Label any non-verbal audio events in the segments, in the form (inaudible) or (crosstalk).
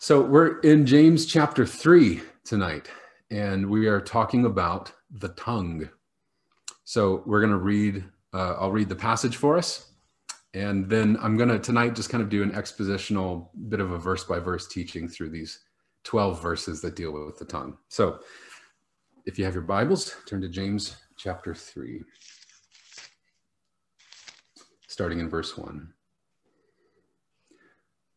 So we're in James chapter 3 tonight, and we are talking about the tongue. So we're going to read, uh, I'll read the passage for us, and then I'm going to tonight just kind of do an expositional bit of a verse by verse teaching through these 12 verses that deal with the tongue. So if you have your Bibles, turn to James chapter 3, starting in verse 1.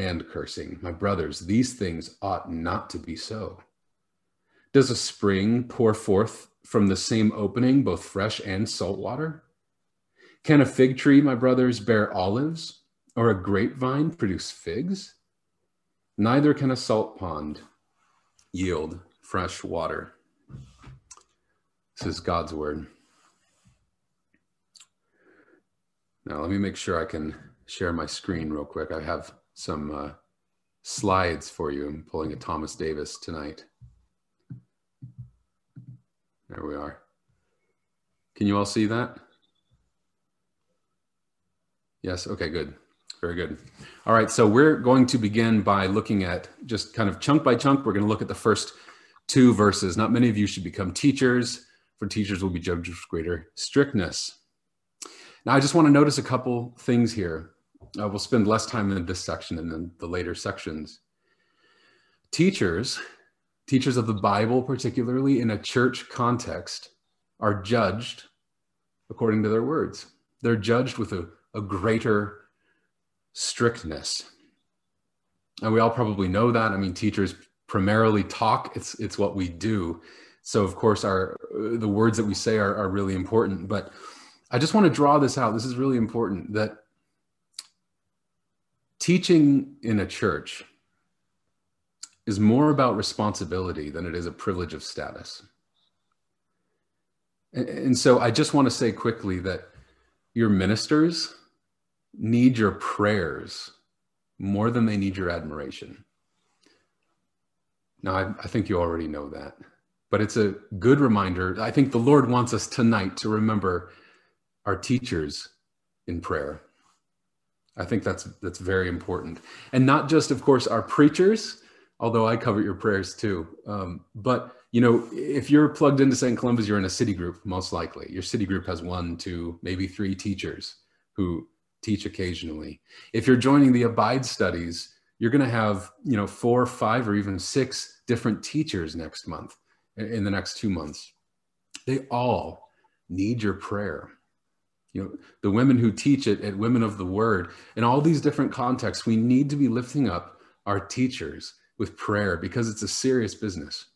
and cursing. My brothers, these things ought not to be so. Does a spring pour forth from the same opening both fresh and salt water? Can a fig tree, my brothers, bear olives, or a grapevine produce figs? Neither can a salt pond yield fresh water. This is God's word. Now, let me make sure I can share my screen real quick. I have some uh, slides for you. I'm pulling a Thomas Davis tonight. There we are. Can you all see that? Yes, okay, good. Very good. All right, so we're going to begin by looking at just kind of chunk by chunk. We're going to look at the first two verses. Not many of you should become teachers, for teachers will be judged with greater strictness. Now, I just want to notice a couple things here uh, we'll spend less time in this section and then the later sections. Teachers, teachers of the Bible, particularly in a church context, are judged according to their words. They're judged with a, a greater strictness. And we all probably know that. I mean, teachers primarily talk, it's, it's what we do. So, of course, our, the words that we say are, are really important. But I just want to draw this out. This is really important that teaching in a church is more about responsibility than it is a privilege of status. And, and so I just want to say quickly that your ministers need your prayers more than they need your admiration. Now, I, I, think you already know that, but it's a good reminder. I think the Lord wants us tonight to remember our teachers in prayer. I think that's that's very important, and not just, of course, our preachers. Although I cover your prayers too, um, but you know, if you're plugged into St. Columba's, you're in a city group, most likely. Your city group has one, two, maybe three teachers who teach occasionally. If you're joining the Abide studies, you're going to have, you know, four, five, or even six different teachers next month, in the next two months. They all need your prayer you know the women who teach it at women of the word. In all these different contexts we need to be lifting up our teachers with prayer because it's a serious business.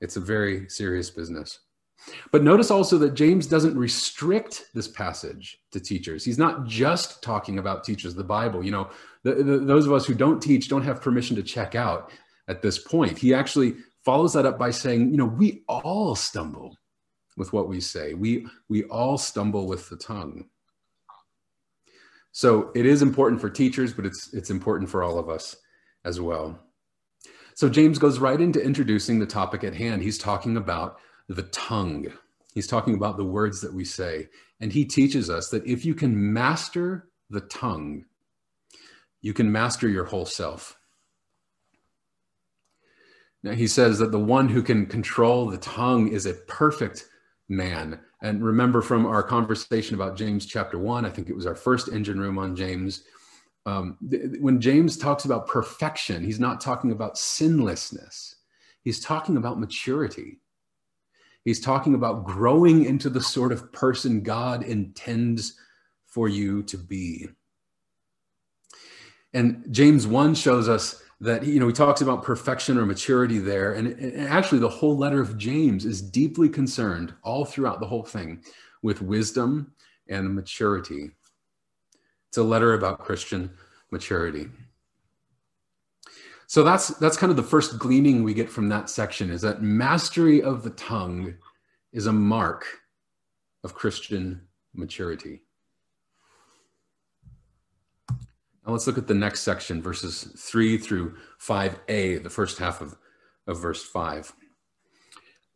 It's a very serious business. But notice also that james doesn't restrict this passage to teachers. He's not just talking about teachers of the bible. You know the, the, those of us who don't teach don't have permission to check out at this point. He actually follows that up by saying you know we all stumble with what we say. We we all stumble with the tongue. So it is important for teachers, but it's it's important for all of us as well. So James goes right into introducing the topic at hand. He's talking about the tongue. He's talking about the words that we say. And he teaches us that if you can master the tongue, you can master your whole self. Now, he says that the one who can control the tongue is a perfect man. And remember from our conversation about James chapter one, I think it was our first engine room on James. Um, th- when James talks about perfection, he's not talking about sinlessness, he's talking about maturity. He's talking about growing into the sort of person God intends for you to be. And James 1 shows us that, you know, he talks about perfection or maturity there. And, and actually, the whole letter of James is deeply concerned all throughout the whole thing with wisdom and maturity. It's a letter about Christian maturity. So that's that's kind of the first gleaning we get from that section is that mastery of the tongue is a mark of Christian maturity. Now let's look at the next section, verses 3 through 5a, the first half of, of verse 5.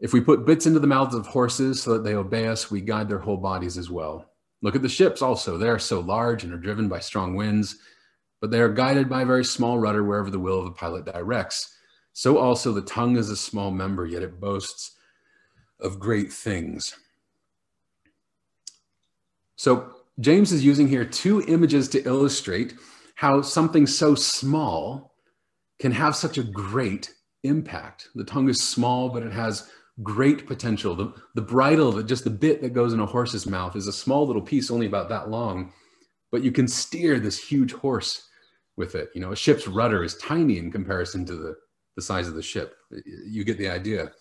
If we put bits into the mouths of horses so that they obey us, we guide their whole bodies as well. Look at the ships also. They are so large and are driven by strong winds, but they are guided by a very small rudder wherever the will of the pilot directs. So also the tongue is a small member, yet it boasts of great things. So James is using here two images to illustrate how something so small can have such a great impact. The tongue is small, but it has great potential. The, the bridle, just the bit that goes in a horse's mouth, is a small little piece, only about that long, but you can steer this huge horse with it. You know, a ship's rudder is tiny in comparison to the, the size of the ship. You get the idea.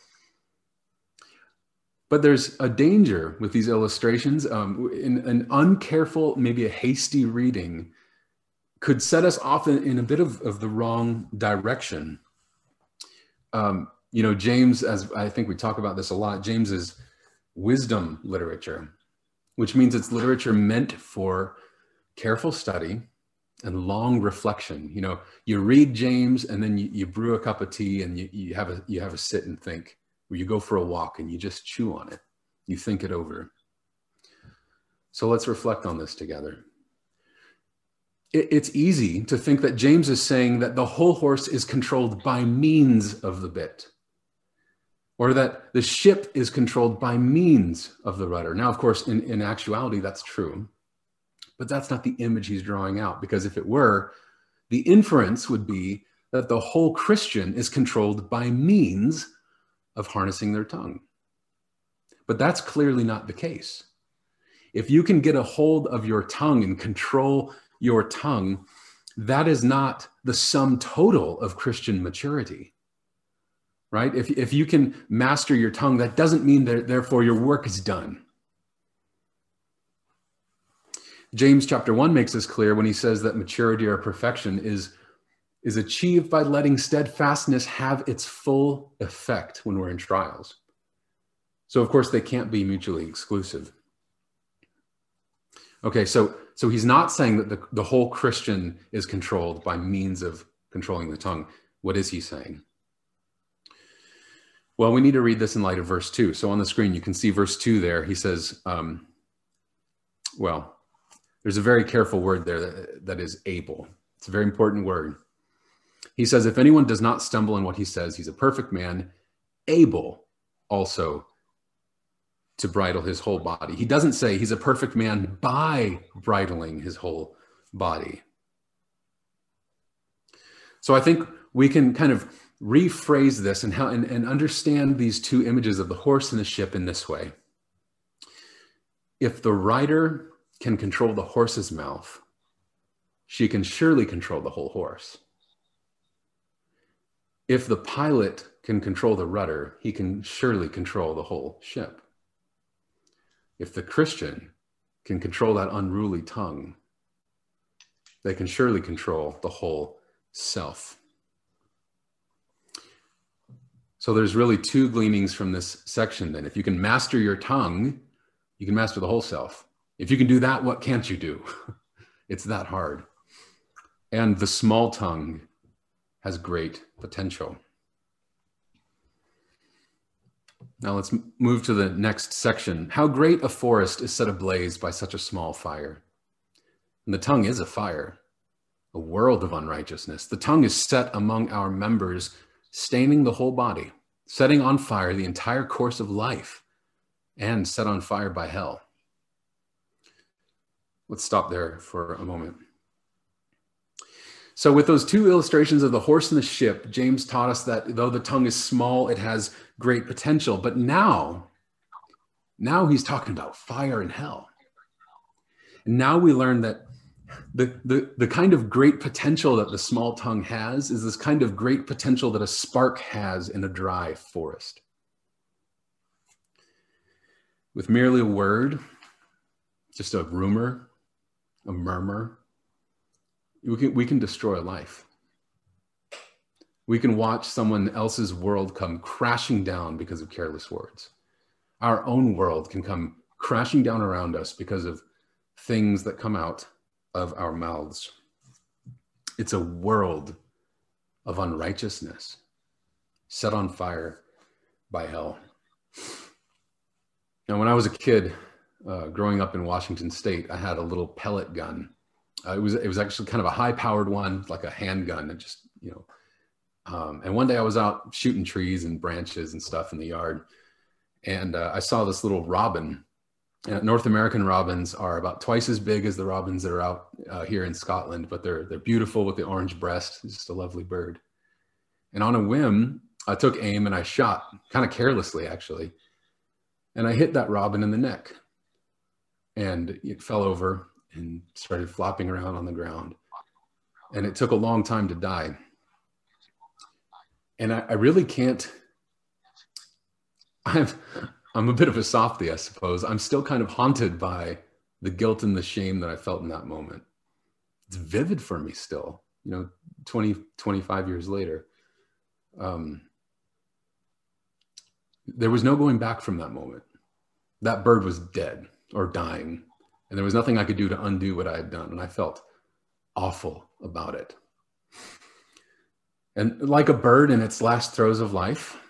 But there's a danger with these illustrations. Um, in an uncareful, maybe a hasty reading, could set us off in, in a bit of, of the wrong direction. Um, you know, James, as I think we talk about this a lot, James is wisdom literature, which means it's literature meant for careful study and long reflection. You know, you read James and then you, you brew a cup of tea and you, you have a you have a sit and think, or you go for a walk and you just chew on it. You think it over. So let's reflect on this together it's easy to think that James is saying that the whole horse is controlled by means of the bit, or that the ship is controlled by means of the rudder. Now, of course, in, in actuality, that's true, but that's not the image he's drawing out, because if it were, the inference would be that the whole Christian is controlled by means of harnessing their tongue. But that's clearly not the case. If you can get a hold of your tongue and control your tongue, that is not the sum total of Christian maturity. Right? If, if you can master your tongue, that doesn't mean that therefore your work is done. James chapter 1 makes this clear when he says that maturity or perfection is, is achieved by letting steadfastness have its full effect when we're in trials. So, of course, they can't be mutually exclusive. Okay, so so he's not saying that the, the whole Christian is controlled by means of controlling the tongue. What is he saying? Well, we need to read this in light of verse 2. So on the screen, you can see verse 2 there. He says, um, well, there's a very careful word there that, that is able. It's a very important word. He says, if anyone does not stumble in what he says, he's a perfect man, able also to bridle his whole body. He doesn't say he's a perfect man by bridling his whole body. So I think we can kind of rephrase this and how and, and understand these two images of the horse and the ship in this way. If the rider can control the horse's mouth, she can surely control the whole horse. If the pilot can control the rudder, he can surely control the whole ship if the Christian can control that unruly tongue, they can surely control the whole self. So there's really two gleanings from this section then. If you can master your tongue, you can master the whole self. If you can do that, what can't you do? (laughs) it's that hard. And the small tongue has great potential. Now let's move to the next section. How great a forest is set ablaze by such a small fire. And the tongue is a fire, a world of unrighteousness. The tongue is set among our members, staining the whole body, setting on fire the entire course of life, and set on fire by hell. Let's stop there for a moment. So, with those two illustrations of the horse and the ship, James taught us that though the tongue is small, it has great potential. But now, now he's talking about fire and hell. And now we learn that the, the, the kind of great potential that the small tongue has is this kind of great potential that a spark has in a dry forest. With merely a word, just a rumor, a murmur, we can, we can destroy a life. We can watch someone else's world come crashing down because of careless words. Our own world can come crashing down around us because of things that come out of our mouths. It's a world of unrighteousness set on fire by hell. Now, when I was a kid, uh, growing up in Washington State, I had a little pellet gun. Uh, it was it was actually kind of a high powered one, like a handgun, that just you know. Um, and one day I was out shooting trees and branches and stuff in the yard, and uh, I saw this little robin uh, North American robins are about twice as big as the robins that are out uh, here in Scotland, but they're they're beautiful with the orange breast. It's just a lovely bird. And on a whim, I took aim and I shot, kind of carelessly actually, and I hit that robin in the neck, and it fell over and started flopping around on the ground, and it took a long time to die. And I, I really can't. (laughs) I've I'm a bit of a softy, I suppose. I'm still kind of haunted by the guilt and the shame that I felt in that moment. It's vivid for me still, you know, 20, 25 years later. Um, there was no going back from that moment. That bird was dead or dying, and there was nothing I could do to undo what I had done. And I felt awful about it. And like a bird in its last throes of life,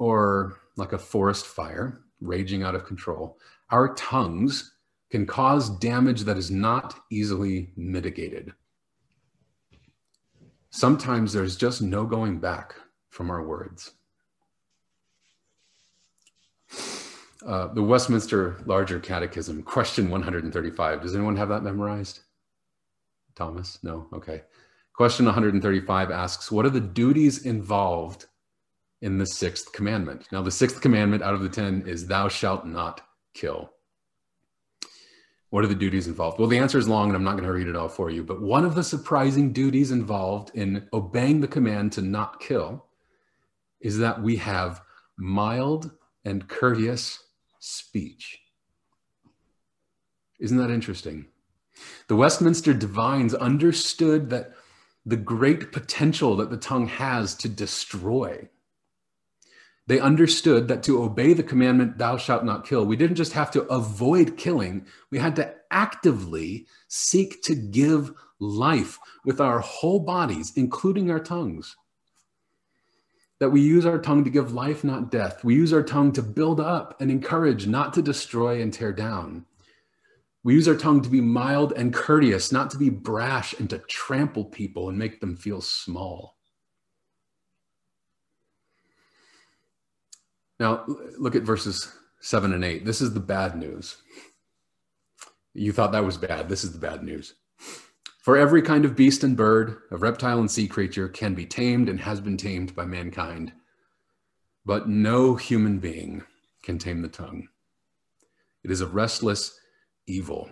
or like a forest fire raging out of control, our tongues can cause damage that is not easily mitigated. Sometimes there's just no going back from our words. Uh, the Westminster Larger Catechism, question 135. Does anyone have that memorized? Thomas? No? Okay. Question 135 asks What are the duties involved in the sixth commandment. Now, the sixth commandment out of the 10 is, Thou shalt not kill. What are the duties involved? Well, the answer is long and I'm not going to read it all for you. But one of the surprising duties involved in obeying the command to not kill is that we have mild and courteous speech. Isn't that interesting? The Westminster divines understood that the great potential that the tongue has to destroy they understood that to obey the commandment, thou shalt not kill, we didn't just have to avoid killing, we had to actively seek to give life with our whole bodies, including our tongues. That we use our tongue to give life, not death. We use our tongue to build up and encourage, not to destroy and tear down. We use our tongue to be mild and courteous, not to be brash and to trample people and make them feel small. Now, look at verses seven and eight. This is the bad news. You thought that was bad. This is the bad news. For every kind of beast and bird, of reptile and sea creature can be tamed and has been tamed by mankind, but no human being can tame the tongue. It is a restless evil,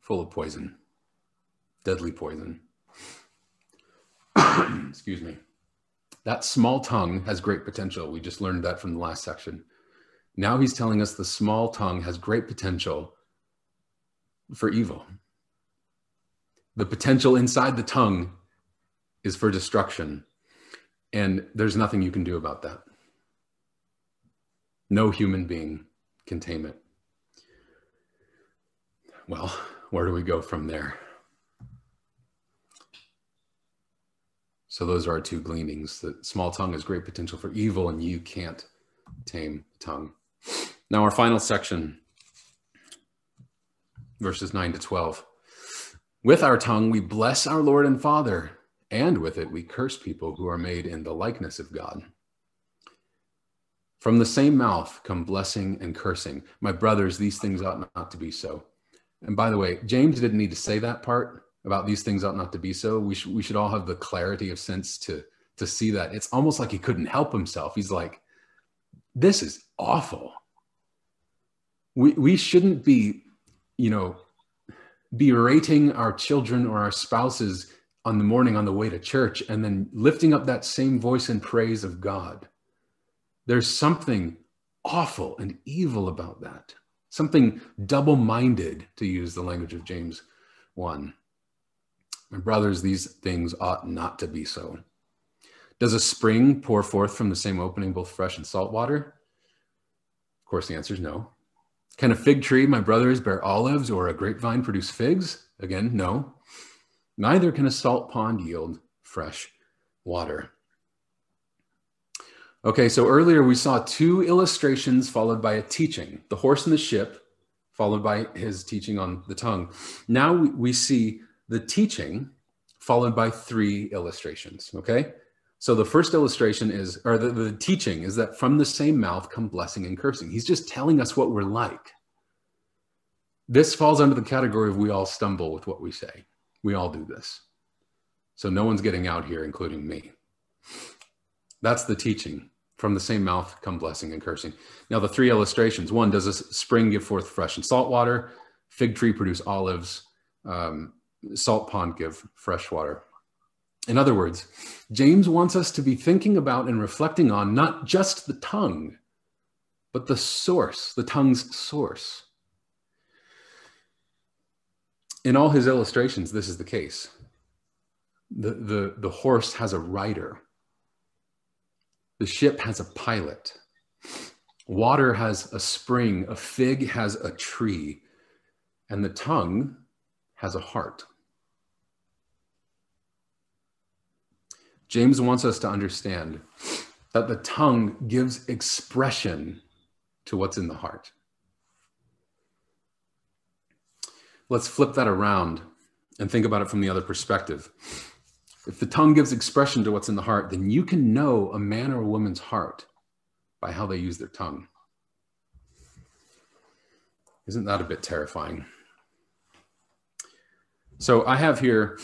full of poison, deadly poison. (coughs) Excuse me. That small tongue has great potential. We just learned that from the last section. Now he's telling us the small tongue has great potential for evil. The potential inside the tongue is for destruction. And there's nothing you can do about that. No human being can tame it. Well, where do we go from there? So those are our two gleanings. The small tongue has great potential for evil, and you can't tame the tongue. Now, our final section, verses 9 to 12. With our tongue, we bless our Lord and Father, and with it, we curse people who are made in the likeness of God. From the same mouth come blessing and cursing. My brothers, these things ought not to be so. And by the way, James didn't need to say that part about these things ought not to be so. We should we should all have the clarity of sense to to see that. It's almost like he couldn't help himself. He's like, this is awful. We we shouldn't be, you know, berating our children or our spouses on the morning on the way to church and then lifting up that same voice in praise of God there's something awful and evil about that, something double minded, to use the language of James 1. My brothers, these things ought not to be so. Does a spring pour forth from the same opening both fresh and salt water? Of course, the answer is no. Can a fig tree, my brothers, bear olives or a grapevine produce figs? Again, no. Neither can a salt pond yield fresh water. Okay, so earlier we saw two illustrations followed by a teaching the horse and the ship, followed by his teaching on the tongue. Now we see the teaching followed by three illustrations. Okay, so the first illustration is, or the, the teaching is that from the same mouth come blessing and cursing. He's just telling us what we're like. This falls under the category of we all stumble with what we say. We all do this. So no one's getting out here, including me. That's the teaching. From the same mouth come blessing and cursing. Now, the three illustrations one, does a spring give forth fresh and salt water? Fig tree produce olives? Um, salt pond give fresh water? In other words, James wants us to be thinking about and reflecting on not just the tongue, but the source, the tongue's source. In all his illustrations, this is the case. The, the, the horse has a rider the ship has a pilot. Water has a spring. A fig has a tree. And the tongue has a heart. James wants us to understand that the tongue gives expression to what's in the heart. Let's flip that around and think about it from the other perspective. If the tongue gives expression to what's in the heart, then you can know a man or a woman's heart by how they use their tongue. Isn't that a bit terrifying? So I have here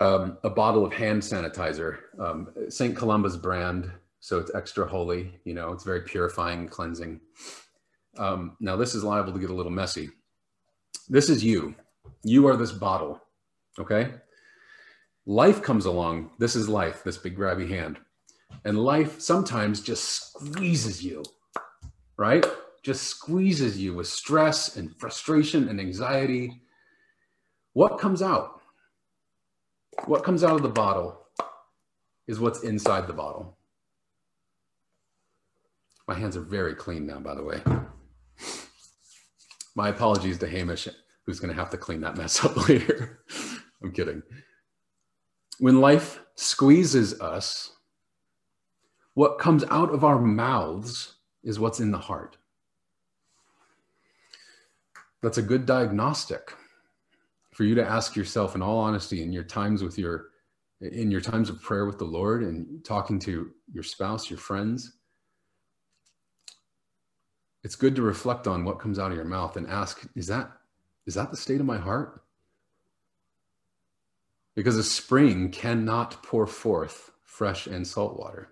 um, a bottle of hand sanitizer, um, St. Columba's brand. So it's extra holy, you know, it's very purifying, cleansing. Um, now, this is liable to get a little messy. This is you. You are this bottle, okay? life comes along. This is life, this big grabby hand. And life sometimes just squeezes you, right? Just squeezes you with stress and frustration and anxiety. What comes out? What comes out of the bottle is what's inside the bottle. My hands are very clean now, by the way. My apologies to Hamish, who's going to have to clean that mess (laughs) up later. I'm kidding when life squeezes us, what comes out of our mouths is what's in the heart. That's a good diagnostic for you to ask yourself in all honesty in your times with your in your times of prayer with the Lord and talking to your spouse, your friends. It's good to reflect on what comes out of your mouth and ask, is that is that the state of my heart? because a spring cannot pour forth fresh and salt water.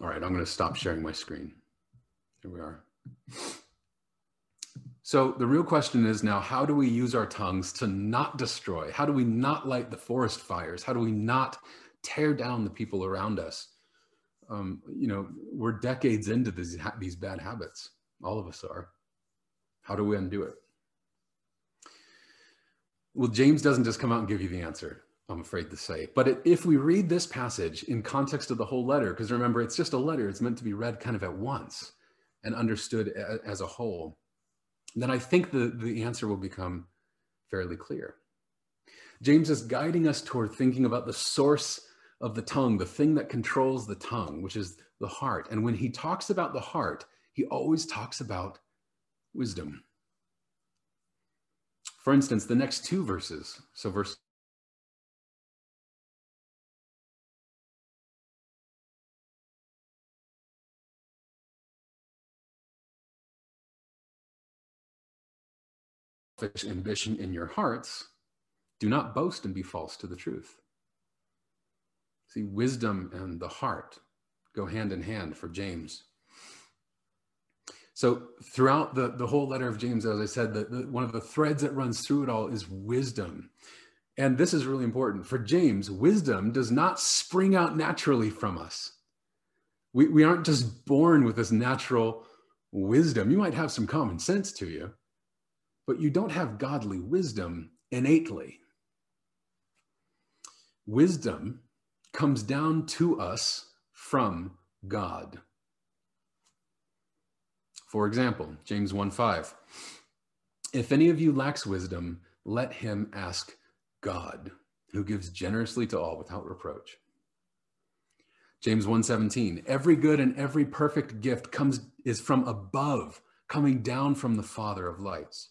All right, I'm going to stop sharing my screen. Here we are. So the real question is now, how do we use our tongues to not destroy? How do we not light the forest fires? How do we not tear down the people around us? Um, you know, we're decades into these, these bad habits. All of us are. How do we undo it? Well, James doesn't just come out and give you the answer, I'm afraid to say. But it, if we read this passage in context of the whole letter, because remember, it's just a letter, it's meant to be read kind of at once and understood as a whole, then I think the, the answer will become fairly clear. James is guiding us toward thinking about the source of the tongue, the thing that controls the tongue, which is the heart. And when he talks about the heart, he always talks about wisdom. For instance, the next two verses, so verse ambition in your hearts, do not boast and be false to the truth. See, wisdom and the heart go hand in hand for James. So throughout the, the whole letter of James, as I said, the, the, one of the threads that runs through it all is wisdom. And this is really important. For James, wisdom does not spring out naturally from us. We, we aren't just born with this natural wisdom. You might have some common sense to you, but you don't have godly wisdom innately. Wisdom comes down to us from God. For example, James 1 5. If any of you lacks wisdom, let him ask God, who gives generously to all without reproach. James 1:17 Every good and every perfect gift comes is from above coming down from the father of lights.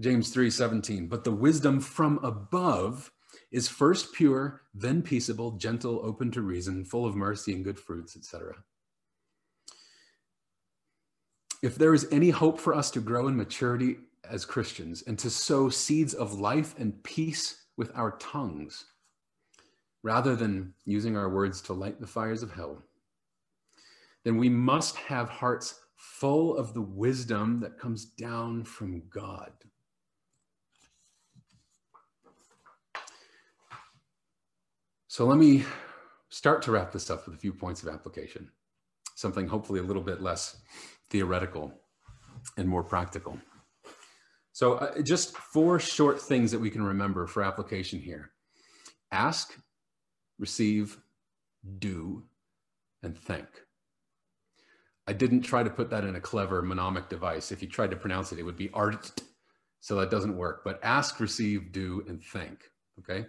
James 3:17 But the wisdom from above is first pure, then peaceable, gentle, open to reason, full of mercy and good fruits, etc. If there is any hope for us to grow in maturity as Christians and to sow seeds of life and peace with our tongues, rather than using our words to light the fires of hell, then we must have hearts full of the wisdom that comes down from God. So let me start to wrap this up with a few points of application, something hopefully a little bit less theoretical and more practical. So uh, just four short things that we can remember for application here. Ask, receive, do, and think. I didn't try to put that in a clever mnemonic device. If you tried to pronounce it, it would be art. So that doesn't work. But ask, receive, do, and think. Okay.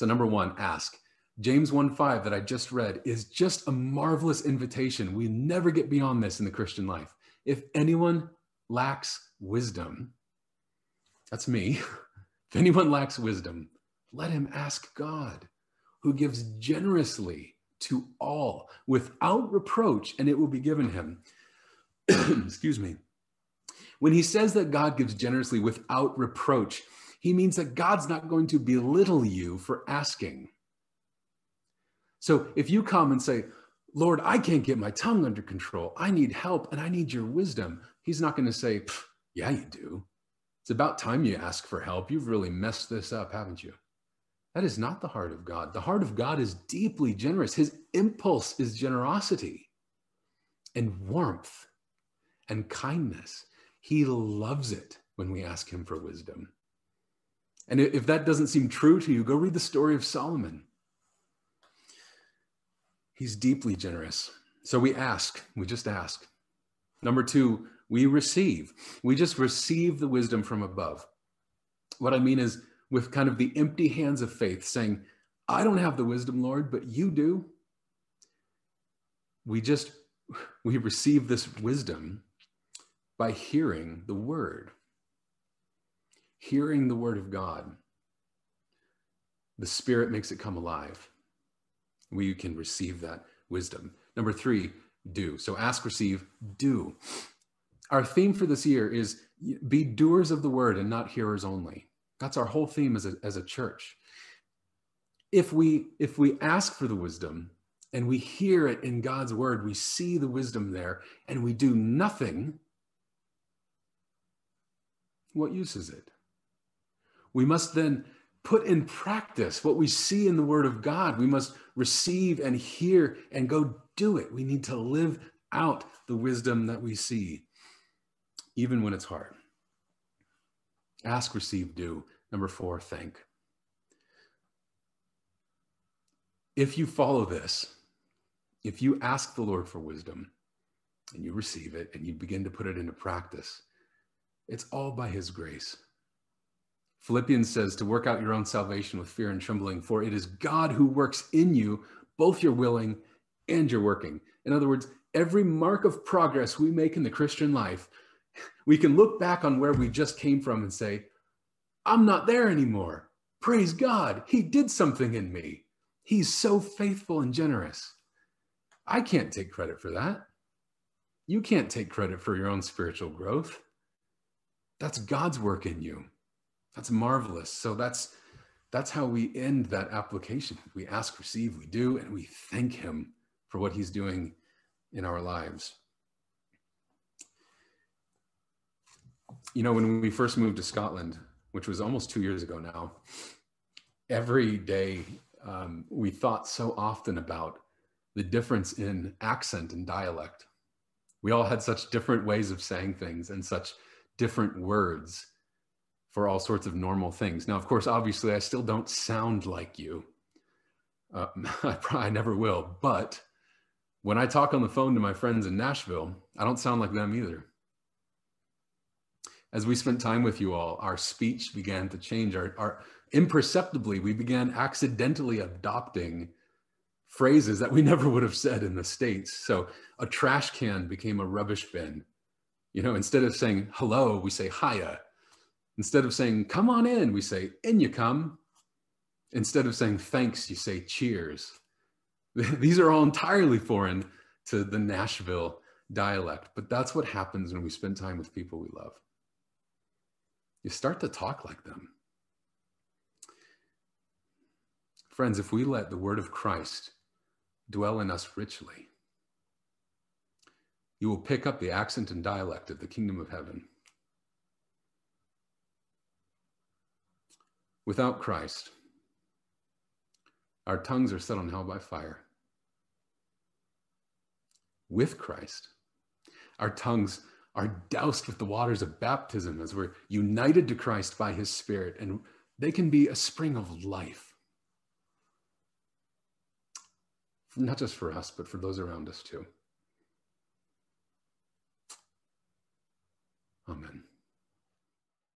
So, number one, ask. James 1 5 that I just read is just a marvelous invitation. We never get beyond this in the Christian life. If anyone lacks wisdom, that's me. (laughs) if anyone lacks wisdom, let him ask God, who gives generously to all without reproach, and it will be given him. (clears throat) Excuse me. When he says that God gives generously without reproach, he means that God's not going to belittle you for asking. So if you come and say, Lord, I can't get my tongue under control. I need help and I need your wisdom. He's not going to say, Yeah, you do. It's about time you ask for help. You've really messed this up, haven't you? That is not the heart of God. The heart of God is deeply generous. His impulse is generosity and warmth and kindness. He loves it when we ask him for wisdom. And if that doesn't seem true to you, go read the story of Solomon. He's deeply generous. So we ask, we just ask. Number two, we receive. We just receive the wisdom from above. What I mean is, with kind of the empty hands of faith, saying, I don't have the wisdom, Lord, but you do. We just, we receive this wisdom by hearing the word hearing the word of God, the Spirit makes it come alive. We can receive that wisdom. Number three, do. So ask, receive, do. Our theme for this year is be doers of the word and not hearers only. That's our whole theme as a, as a church. If we if we ask for the wisdom and we hear it in God's word, we see the wisdom there and we do nothing, what use is it? We must then put in practice what we see in the Word of God. We must receive and hear and go do it. We need to live out the wisdom that we see, even when it's hard. Ask, receive, do. Number four, think. If you follow this, if you ask the Lord for wisdom and you receive it and you begin to put it into practice, it's all by His grace. Philippians says to work out your own salvation with fear and trembling, for it is God who works in you, both your willing and your working. In other words, every mark of progress we make in the Christian life, we can look back on where we just came from and say, I'm not there anymore. Praise God, He did something in me. He's so faithful and generous. I can't take credit for that. You can't take credit for your own spiritual growth. That's God's work in you. That's marvelous. So that's that's how we end that application. We ask, receive, we do, and we thank him for what he's doing in our lives. You know, when we first moved to Scotland, which was almost two years ago now, every day um, we thought so often about the difference in accent and dialect. We all had such different ways of saying things and such different words for all sorts of normal things. Now, of course, obviously, I still don't sound like you. Uh, (laughs) I probably never will. But when I talk on the phone to my friends in Nashville, I don't sound like them either. As we spent time with you all, our speech began to change. Our, our imperceptibly, we began accidentally adopting phrases that we (laughs) never would have said in the States. So a trash can became a rubbish bin. You know, instead of saying hello, we say hiya. Instead of saying come on in, we say in you come. Instead of saying thanks, you say cheers. (laughs) These are all entirely foreign to the Nashville dialect, but that's what happens when we spend time with people we love. You start to talk like them. Friends, if we let the word of Christ dwell in us richly, you will pick up the accent and dialect of the kingdom of heaven. Without Christ, our tongues are set on hell by fire. With Christ, our tongues are doused with the waters of baptism as we're united to Christ by his Spirit, and they can be a spring of life. Not just for us, but for those around us too. Amen.